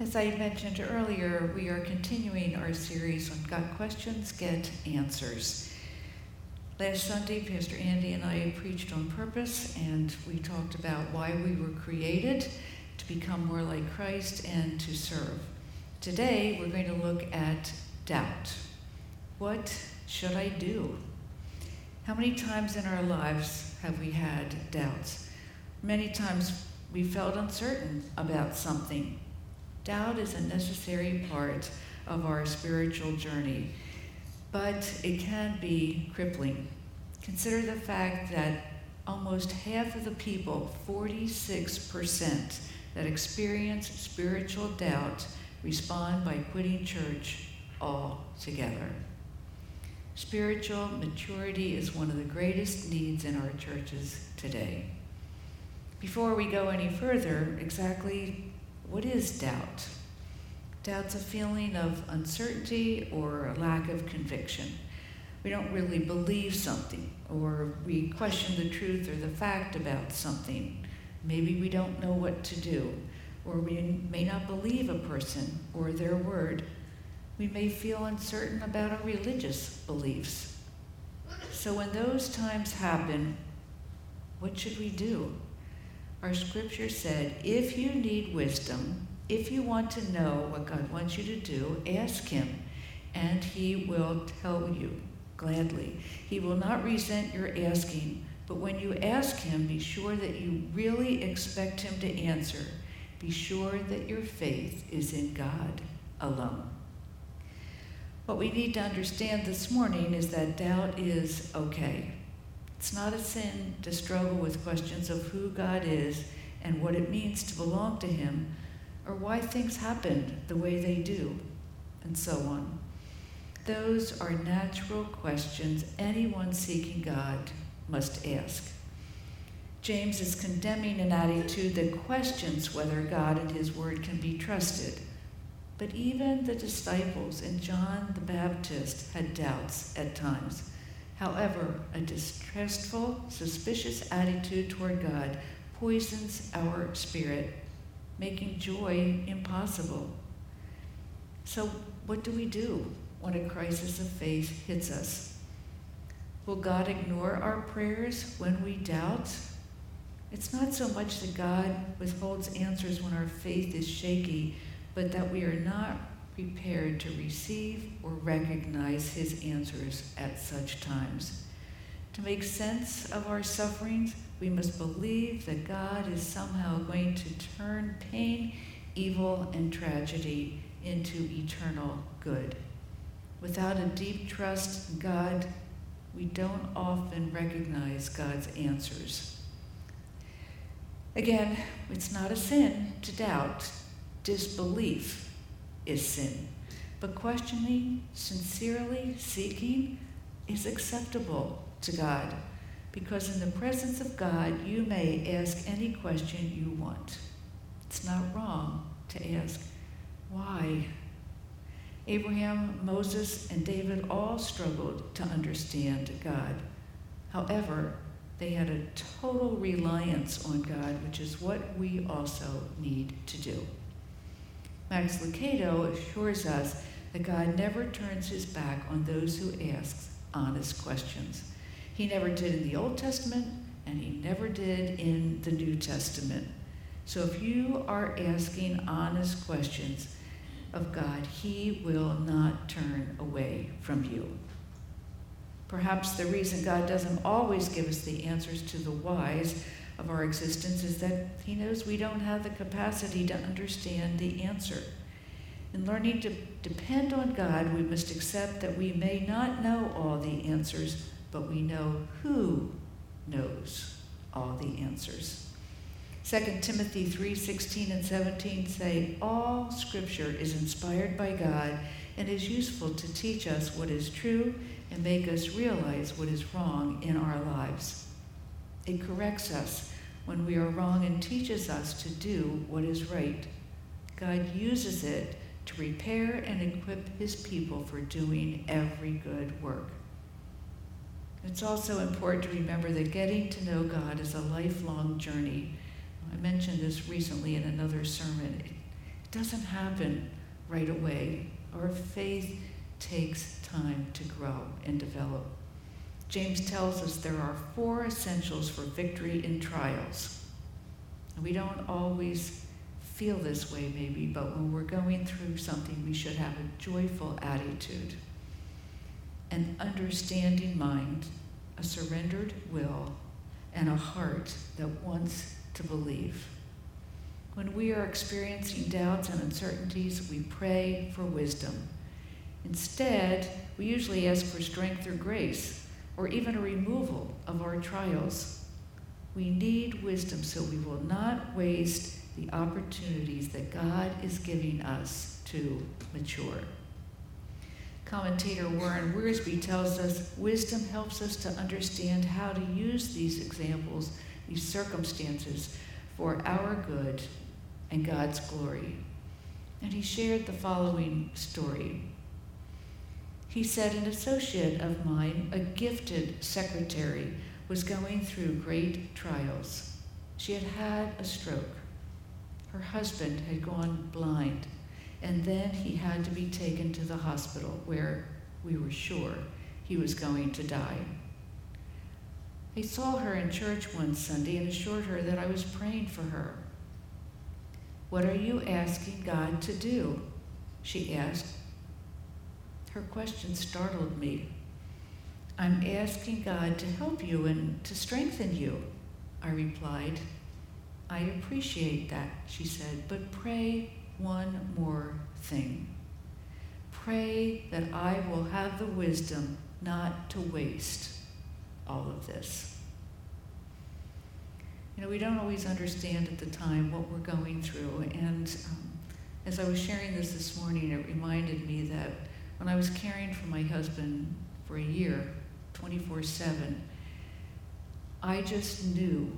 As I mentioned earlier, we are continuing our series on Got Questions, Get Answers. Last Sunday, Pastor Andy and I preached on purpose, and we talked about why we were created to become more like Christ and to serve. Today, we're going to look at doubt. What should I do? How many times in our lives have we had doubts? Many times we felt uncertain about something Doubt is a necessary part of our spiritual journey, but it can be crippling. Consider the fact that almost half of the people, 46%, that experience spiritual doubt respond by quitting church altogether. Spiritual maturity is one of the greatest needs in our churches today. Before we go any further, exactly what is doubt? Doubt's a feeling of uncertainty or a lack of conviction. We don't really believe something, or we question the truth or the fact about something. Maybe we don't know what to do, or we may not believe a person or their word. We may feel uncertain about our religious beliefs. So, when those times happen, what should we do? Our scripture said, if you need wisdom, if you want to know what God wants you to do, ask Him, and He will tell you gladly. He will not resent your asking, but when you ask Him, be sure that you really expect Him to answer. Be sure that your faith is in God alone. What we need to understand this morning is that doubt is okay. It's not a sin to struggle with questions of who God is and what it means to belong to Him, or why things happened the way they do, and so on. Those are natural questions anyone seeking God must ask. James is condemning an attitude that questions whether God and His Word can be trusted. But even the disciples and John the Baptist had doubts at times. However, a distrustful, suspicious attitude toward God poisons our spirit, making joy impossible. So, what do we do when a crisis of faith hits us? Will God ignore our prayers when we doubt? It's not so much that God withholds answers when our faith is shaky, but that we are not prepared to receive or recognize his answers at such times. To make sense of our sufferings, we must believe that God is somehow going to turn pain, evil, and tragedy into eternal good. Without a deep trust in God, we don't often recognize God's answers. Again, it's not a sin to doubt. Disbelief is sin. But questioning, sincerely seeking, is acceptable to God because in the presence of God, you may ask any question you want. It's not wrong to ask, why? Abraham, Moses, and David all struggled to understand God. However, they had a total reliance on God, which is what we also need to do. Max Lucado assures us that God never turns his back on those who ask honest questions. He never did in the Old Testament, and he never did in the New Testament. So if you are asking honest questions of God, he will not turn away from you. Perhaps the reason God doesn't always give us the answers to the whys of our existence is that He knows we don't have the capacity to understand the answer. In learning to depend on God, we must accept that we may not know all the answers, but we know who knows all the answers. 2 Timothy 3:16 and 17 say all scripture is inspired by God and is useful to teach us what is true and make us realize what is wrong in our lives. It corrects us when we are wrong and teaches us to do what is right. God uses it to repair and equip his people for doing every good work. It's also important to remember that getting to know God is a lifelong journey. I mentioned this recently in another sermon. It doesn't happen right away. Our faith takes time to grow and develop. James tells us there are four essentials for victory in trials. We don't always feel this way, maybe, but when we're going through something, we should have a joyful attitude, an understanding mind, a surrendered will, and a heart that wants to believe. When we are experiencing doubts and uncertainties, we pray for wisdom. Instead, we usually ask for strength or grace, or even a removal of our trials. We need wisdom so we will not waste the opportunities that God is giving us to mature. Commentator Warren Wiersbe tells us wisdom helps us to understand how to use these examples, these circumstances, for our good and God's glory. And he shared the following story. He said, An associate of mine, a gifted secretary, was going through great trials. She had had a stroke. Her husband had gone blind, and then he had to be taken to the hospital where we were sure he was going to die. I saw her in church one Sunday and assured her that I was praying for her. What are you asking God to do? She asked. Her question startled me. I'm asking God to help you and to strengthen you, I replied. I appreciate that, she said, but pray one more thing. Pray that I will have the wisdom not to waste all of this. You know, we don't always understand at the time what we're going through. And um, as I was sharing this this morning, it reminded me that when I was caring for my husband for a year, 24 7, I just knew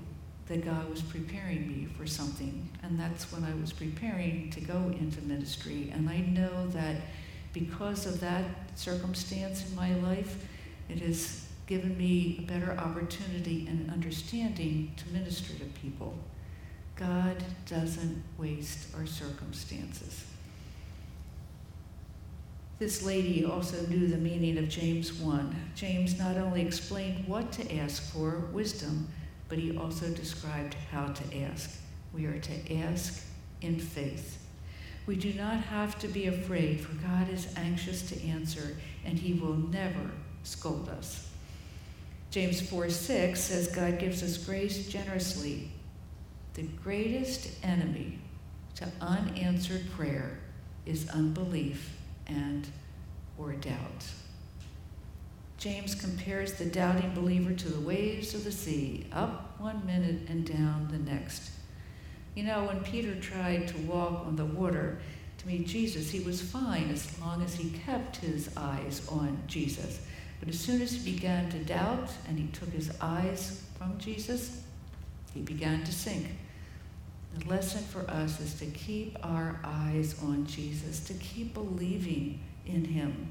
that God was preparing me for something. And that's when I was preparing to go into ministry. And I know that because of that circumstance in my life, it has given me a better opportunity and understanding to minister to people. God doesn't waste our circumstances. This lady also knew the meaning of James 1. James not only explained what to ask for, wisdom, but he also described how to ask. We are to ask in faith. We do not have to be afraid, for God is anxious to answer, and he will never scold us. James 4 6 says God gives us grace generously. The greatest enemy to unanswered prayer is unbelief and or doubt. James compares the doubting believer to the waves of the sea, up one minute and down the next. You know, when Peter tried to walk on the water to meet Jesus, he was fine as long as he kept his eyes on Jesus. But as soon as he began to doubt and he took his eyes from Jesus, he began to sink. The lesson for us is to keep our eyes on Jesus, to keep believing in him.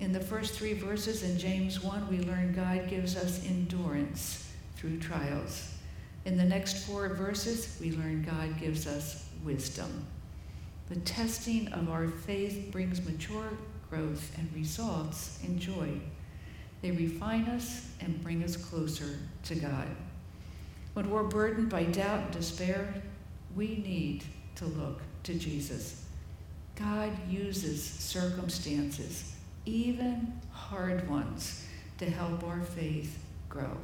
In the first three verses in James 1, we learn God gives us endurance through trials. In the next four verses, we learn God gives us wisdom. The testing of our faith brings mature growth and results in joy. They refine us and bring us closer to God. When we're burdened by doubt and despair, we need to look to Jesus. God uses circumstances, even hard ones, to help our faith grow.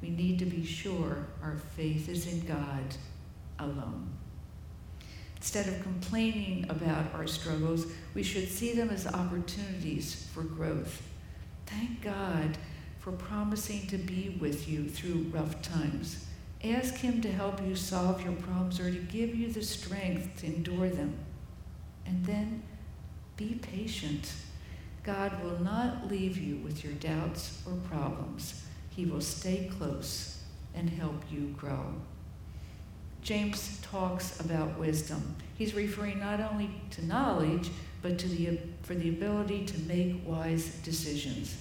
We need to be sure our faith is in God alone. Instead of complaining about our struggles, we should see them as opportunities for growth. Thank God for promising to be with you through rough times. Ask Him to help you solve your problems or to give you the strength to endure them. And then be patient. God will not leave you with your doubts or problems. He will stay close and help you grow. James talks about wisdom. He's referring not only to knowledge, but to the, for the ability to make wise decisions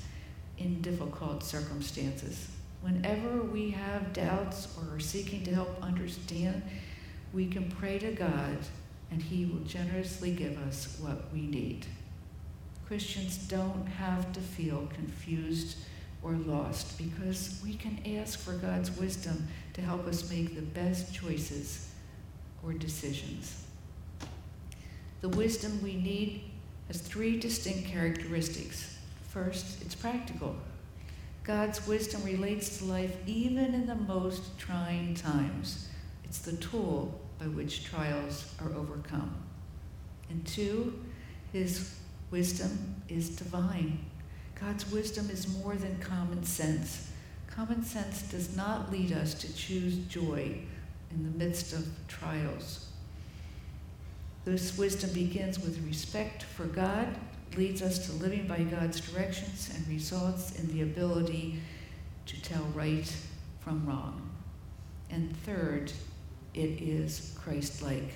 in difficult circumstances. Whenever we have doubts or are seeking to help understand, we can pray to God and He will generously give us what we need. Christians don't have to feel confused or lost because we can ask for God's wisdom to help us make the best choices or decisions. The wisdom we need has three distinct characteristics. First, it's practical. God's wisdom relates to life even in the most trying times. It's the tool by which trials are overcome. And two, his wisdom is divine. God's wisdom is more than common sense. Common sense does not lead us to choose joy in the midst of trials. This wisdom begins with respect for God, leads us to living by God's directions, and results in the ability to tell right from wrong. And third, it is Christ like.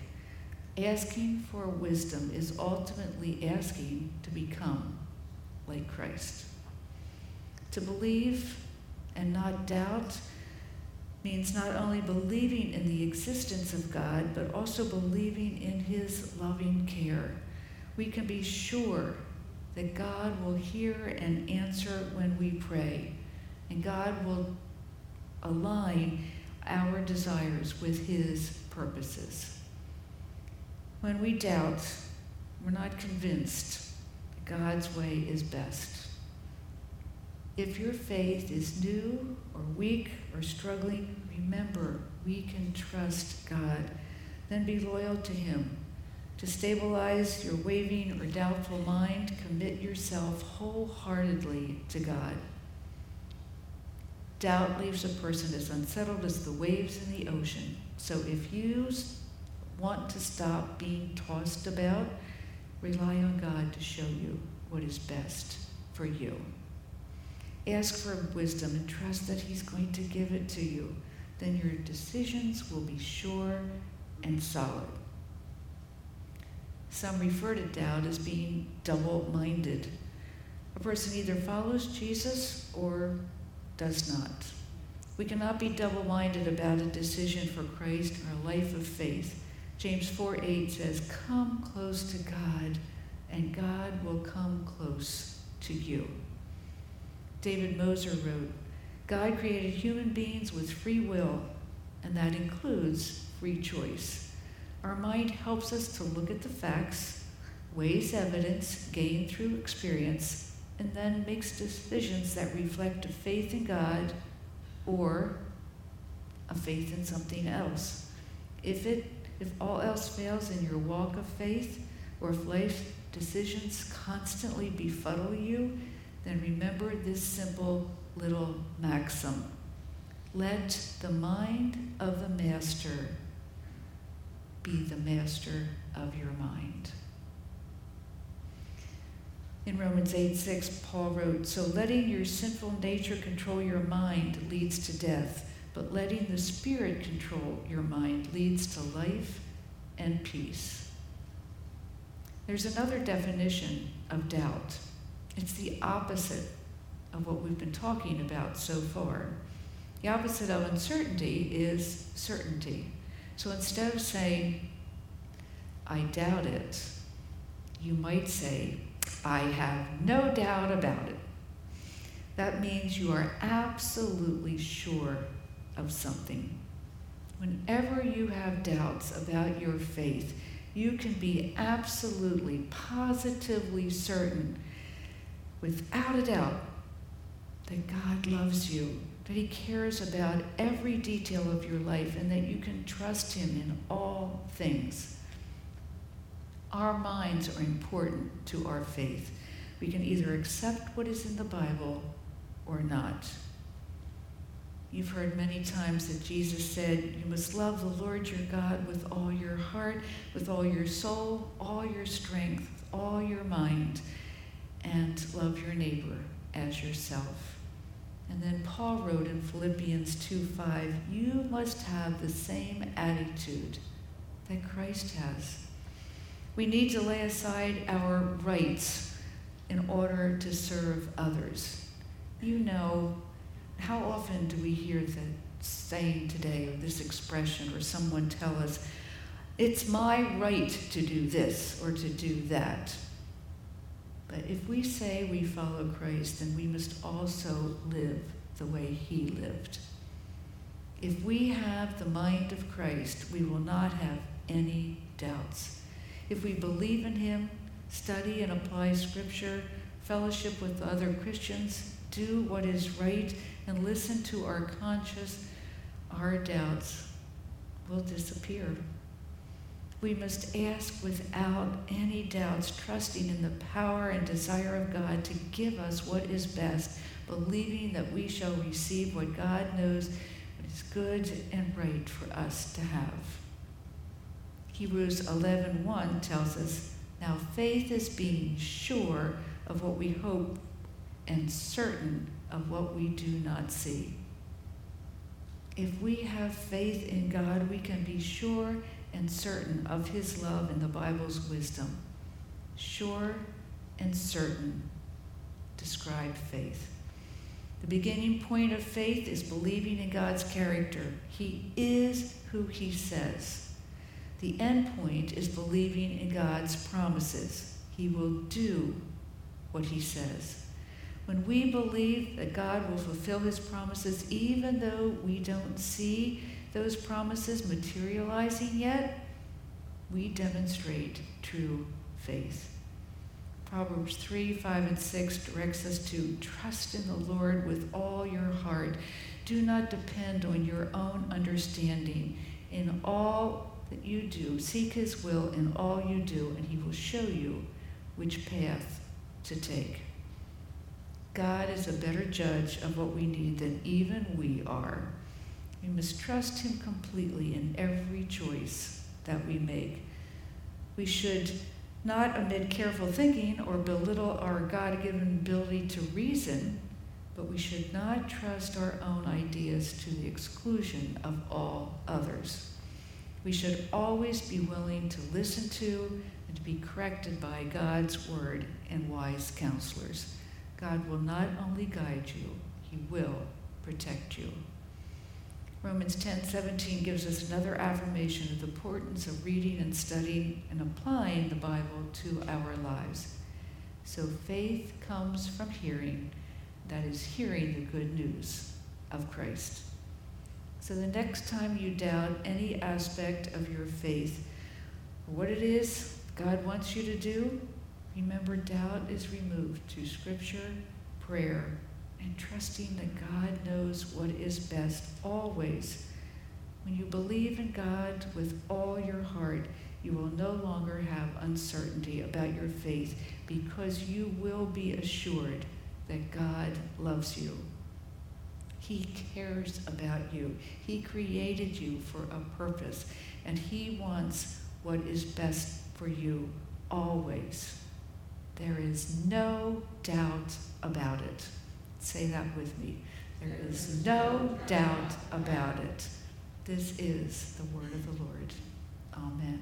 Asking for wisdom is ultimately asking to become like Christ. To believe and not doubt means not only believing in the existence of God, but also believing in His loving care. We can be sure that God will hear and answer when we pray, and God will align our desires with His purposes. When we doubt, we're not convinced God's way is best. If your faith is new or weak or struggling, remember we can trust God. Then be loyal to Him. To stabilize your wavering or doubtful mind, commit yourself wholeheartedly to God. Doubt leaves a person as unsettled as the waves in the ocean. So if you want to stop being tossed about, rely on God to show you what is best for you. Ask for wisdom and trust that He's going to give it to you. Then your decisions will be sure and solid. Some refer to doubt as being double minded. A person either follows Jesus or does not. We cannot be double minded about a decision for Christ or a life of faith. James 4 8 says, Come close to God, and God will come close to you. David Moser wrote, God created human beings with free will, and that includes free choice. Our mind helps us to look at the facts, weighs evidence gained through experience, and then makes decisions that reflect a faith in God or a faith in something else. If it if all else fails in your walk of faith, or if life decisions constantly befuddle you, then remember this simple little maxim. Let the mind of the master be the master of your mind. In Romans 8 6, Paul wrote, So letting your sinful nature control your mind leads to death, but letting the Spirit control your mind leads to life and peace. There's another definition of doubt it's the opposite of what we've been talking about so far. The opposite of uncertainty is certainty. So instead of saying, I doubt it, you might say, I have no doubt about it. That means you are absolutely sure of something. Whenever you have doubts about your faith, you can be absolutely, positively certain, without a doubt, that God loves you, that He cares about every detail of your life, and that you can trust Him in all things. Our minds are important to our faith. We can either accept what is in the Bible or not. You've heard many times that Jesus said, You must love the Lord your God with all your heart, with all your soul, all your strength, all your mind, and love your neighbor as yourself. And then Paul wrote in Philippians 2 5, You must have the same attitude that Christ has. We need to lay aside our rights in order to serve others. You know, how often do we hear that saying today, or this expression, or someone tell us, it's my right to do this or to do that. But if we say we follow Christ, then we must also live the way he lived. If we have the mind of Christ, we will not have any doubts. If we believe in him, study and apply scripture, fellowship with other Christians, do what is right, and listen to our conscience, our doubts will disappear. We must ask without any doubts, trusting in the power and desire of God to give us what is best, believing that we shall receive what God knows is good and right for us to have. Hebrews 11:1 tells us, "Now faith is being sure of what we hope and certain of what we do not see." If we have faith in God, we can be sure and certain of his love and the Bible's wisdom. Sure and certain describe faith. The beginning point of faith is believing in God's character. He is who he says. The end point is believing in God's promises. He will do what he says. When we believe that God will fulfill his promises, even though we don't see those promises materializing yet, we demonstrate true faith. Proverbs 3, 5, and 6 directs us to trust in the Lord with all your heart. Do not depend on your own understanding. In all that you do, seek his will in all you do, and he will show you which path to take. God is a better judge of what we need than even we are. We must trust him completely in every choice that we make. We should not amid careful thinking or belittle our God given ability to reason, but we should not trust our own ideas to the exclusion of all others. We should always be willing to listen to and to be corrected by God's word and wise counselors. God will not only guide you, he will protect you. Romans 10:17 gives us another affirmation of the importance of reading and studying and applying the Bible to our lives. So faith comes from hearing, that is hearing the good news of Christ. So the next time you doubt any aspect of your faith, what it is God wants you to do, remember doubt is removed to scripture, prayer, and trusting that God knows what is best always. When you believe in God with all your heart, you will no longer have uncertainty about your faith because you will be assured that God loves you. He cares about you. He created you for a purpose, and He wants what is best for you always. There is no doubt about it. Say that with me. There is no doubt about it. This is the word of the Lord. Amen.